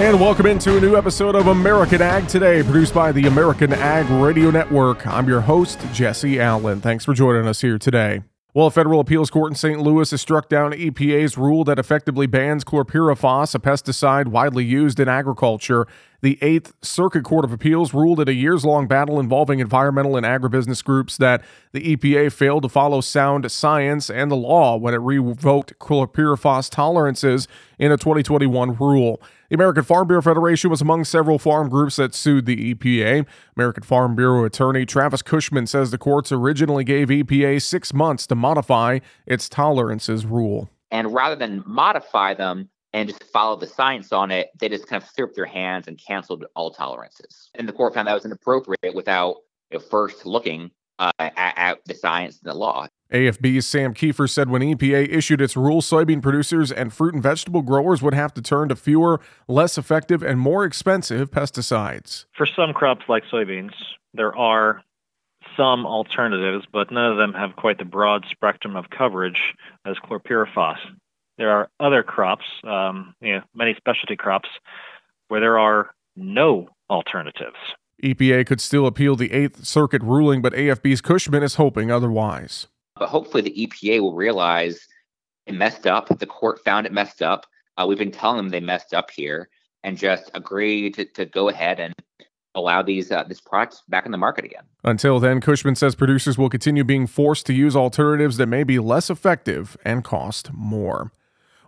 And welcome into a new episode of American Ag Today, produced by the American Ag Radio Network. I'm your host, Jesse Allen. Thanks for joining us here today. Well, a federal appeals court in St. Louis has struck down EPA's rule that effectively bans chlorpyrifos, a pesticide widely used in agriculture. The Eighth Circuit Court of Appeals ruled in a years long battle involving environmental and agribusiness groups that the EPA failed to follow sound science and the law when it revoked chlorpyrifos tolerances in a 2021 rule. The American Farm Bureau Federation was among several farm groups that sued the EPA. American Farm Bureau attorney Travis Cushman says the courts originally gave EPA six months to modify its tolerances rule. And rather than modify them and just follow the science on it, they just kind of threw up their hands and canceled all tolerances. And the court found that was inappropriate without you know, first looking uh, at, at the science and the law. AFB's Sam Kieffer said when EPA issued its rule, soybean producers and fruit and vegetable growers would have to turn to fewer, less effective, and more expensive pesticides. For some crops like soybeans, there are some alternatives, but none of them have quite the broad spectrum of coverage as chlorpyrifos. There are other crops, um, you know, many specialty crops, where there are no alternatives. EPA could still appeal the Eighth Circuit ruling, but AFB's Cushman is hoping otherwise. But hopefully, the EPA will realize it messed up. The court found it messed up. Uh, we've been telling them they messed up here, and just agree to, to go ahead and allow these uh, this product back in the market again. Until then, Cushman says producers will continue being forced to use alternatives that may be less effective and cost more.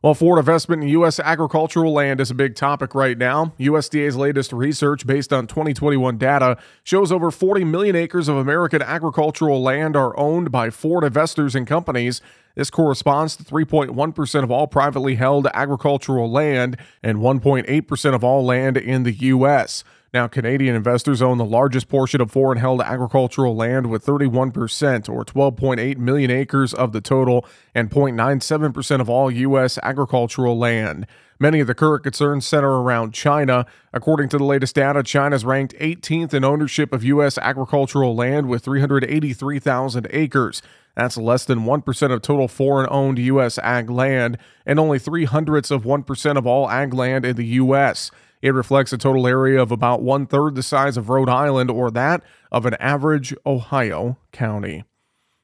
While foreign investment in U.S. agricultural land is a big topic right now, USDA's latest research based on 2021 data shows over 40 million acres of American agricultural land are owned by foreign investors and companies. This corresponds to 3.1% of all privately held agricultural land and 1.8% of all land in the U.S. Now, Canadian investors own the largest portion of foreign held agricultural land with 31%, or 12.8 million acres of the total, and 0.97% of all U.S. agricultural land. Many of the current concerns center around China. According to the latest data, China is ranked 18th in ownership of U.S. agricultural land with 383,000 acres. That's less than 1% of total foreign owned U.S. ag land, and only three hundredths of 1% of all ag land in the U.S. It reflects a total area of about one third the size of Rhode Island or that of an average Ohio county.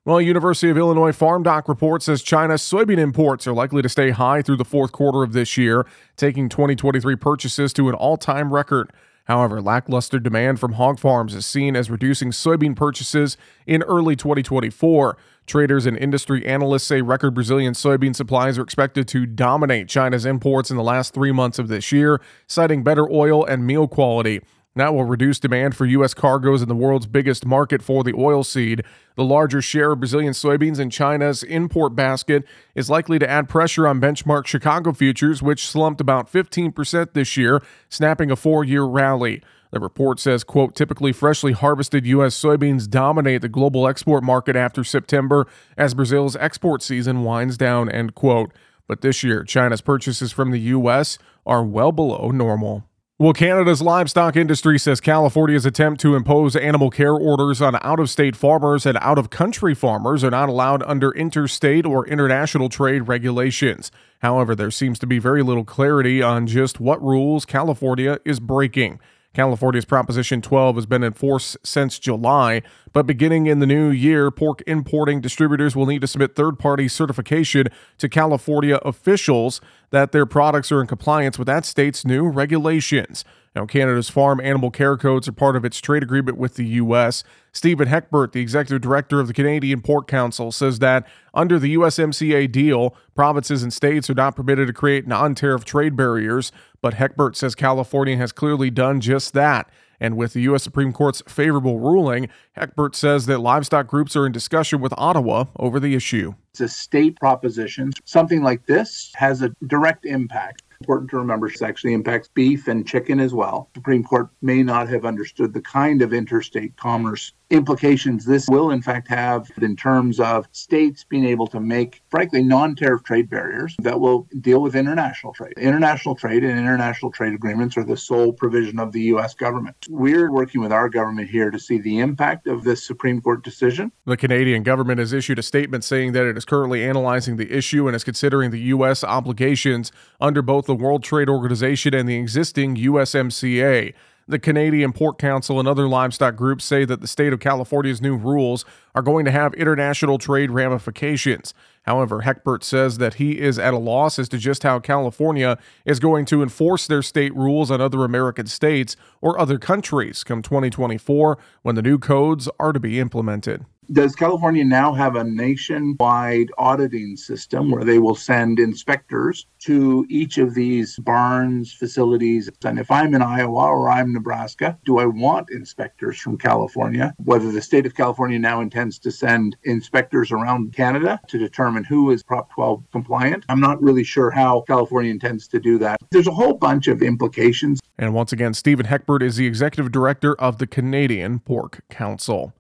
Well, University of Illinois Farm Doc report says China's soybean imports are likely to stay high through the fourth quarter of this year, taking 2023 purchases to an all time record. However, lackluster demand from hog farms is seen as reducing soybean purchases in early 2024. Traders and industry analysts say record Brazilian soybean supplies are expected to dominate China's imports in the last three months of this year, citing better oil and meal quality. That will reduce demand for U.S. cargoes in the world's biggest market for the oilseed. The larger share of Brazilian soybeans in China's import basket is likely to add pressure on benchmark Chicago futures, which slumped about 15% this year, snapping a four year rally. The report says, quote, typically freshly harvested U.S. soybeans dominate the global export market after September as Brazil's export season winds down, end quote. But this year, China's purchases from the U.S. are well below normal. Well, Canada's livestock industry says California's attempt to impose animal care orders on out of state farmers and out of country farmers are not allowed under interstate or international trade regulations. However, there seems to be very little clarity on just what rules California is breaking. California's Proposition 12 has been in force since July, but beginning in the new year, pork importing distributors will need to submit third party certification to California officials that their products are in compliance with that state's new regulations. Now, Canada's farm animal care codes are part of its trade agreement with the U.S. Stephen Heckbert, the executive director of the Canadian Pork Council, says that under the USMCA deal, provinces and states are not permitted to create non tariff trade barriers. But Heckbert says California has clearly done just that. And with the U.S. Supreme Court's favorable ruling, Heckbert says that livestock groups are in discussion with Ottawa over the issue. It's a state proposition. Something like this has a direct impact Important to remember this actually impacts beef and chicken as well. The Supreme Court may not have understood the kind of interstate commerce implications this will in fact have in terms of states being able to make frankly non-tariff trade barriers that will deal with international trade. International trade and international trade agreements are the sole provision of the US government. We're working with our government here to see the impact of this Supreme Court decision. The Canadian government has issued a statement saying that it is currently analyzing the issue and is considering the US obligations under both the World Trade Organization and the existing USMCA. The Canadian Pork Council and other livestock groups say that the state of California's new rules are going to have international trade ramifications. However, Heckbert says that he is at a loss as to just how California is going to enforce their state rules on other American states or other countries come 2024 when the new codes are to be implemented. Does California now have a nationwide auditing system where they will send inspectors to each of these barns facilities? And if I'm in Iowa or I'm Nebraska, do I want inspectors from California? Whether the state of California now intends to send inspectors around Canada to determine who is Prop 12 compliant, I'm not really sure how California intends to do that. There's a whole bunch of implications. And once again, Stephen Heckbert is the executive director of the Canadian Pork Council.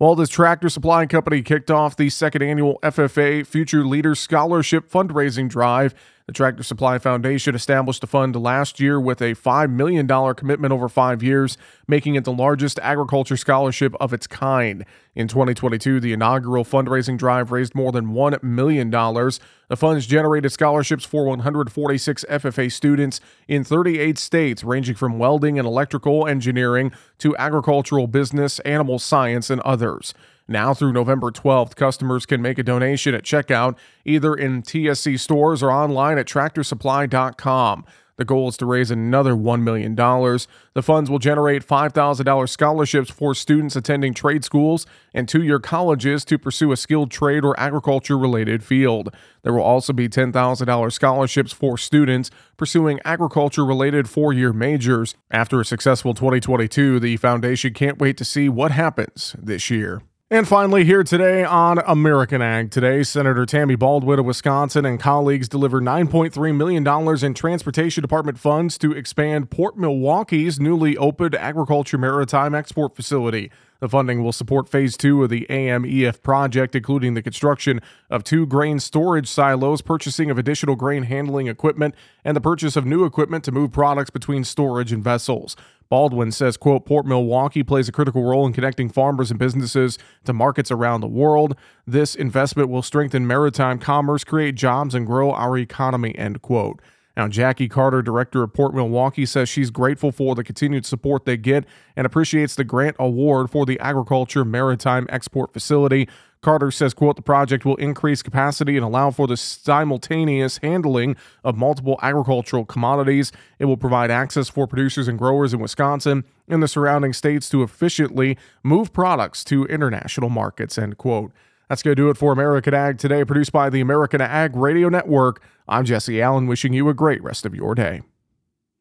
This tractor supply company kicked off the second annual FFA Future Leaders Scholarship fundraising drive the Tractor Supply Foundation established a fund last year with a $5 million commitment over five years, making it the largest agriculture scholarship of its kind. In 2022, the inaugural fundraising drive raised more than $1 million. The funds generated scholarships for 146 FFA students in 38 states, ranging from welding and electrical engineering to agricultural business, animal science, and others. Now through November 12th, customers can make a donation at checkout either in TSC stores or online at tractorsupply.com. The goal is to raise another $1 million. The funds will generate $5,000 scholarships for students attending trade schools and two year colleges to pursue a skilled trade or agriculture related field. There will also be $10,000 scholarships for students pursuing agriculture related four year majors. After a successful 2022, the foundation can't wait to see what happens this year. And finally, here today on American Ag Today, Senator Tammy Baldwin of Wisconsin and colleagues delivered $9.3 million in Transportation Department funds to expand Port Milwaukee's newly opened agriculture maritime export facility. The funding will support phase two of the AMEF project, including the construction of two grain storage silos, purchasing of additional grain handling equipment, and the purchase of new equipment to move products between storage and vessels. Baldwin says, quote, Port Milwaukee plays a critical role in connecting farmers and businesses to markets around the world. This investment will strengthen maritime commerce, create jobs, and grow our economy, end quote. Now, Jackie Carter, director of Port Milwaukee, says she's grateful for the continued support they get and appreciates the grant award for the Agriculture Maritime Export Facility. Carter says, quote, the project will increase capacity and allow for the simultaneous handling of multiple agricultural commodities. It will provide access for producers and growers in Wisconsin and the surrounding states to efficiently move products to international markets, end quote. That's going to do it for American Ag today, produced by the American Ag Radio Network. I'm Jesse Allen, wishing you a great rest of your day.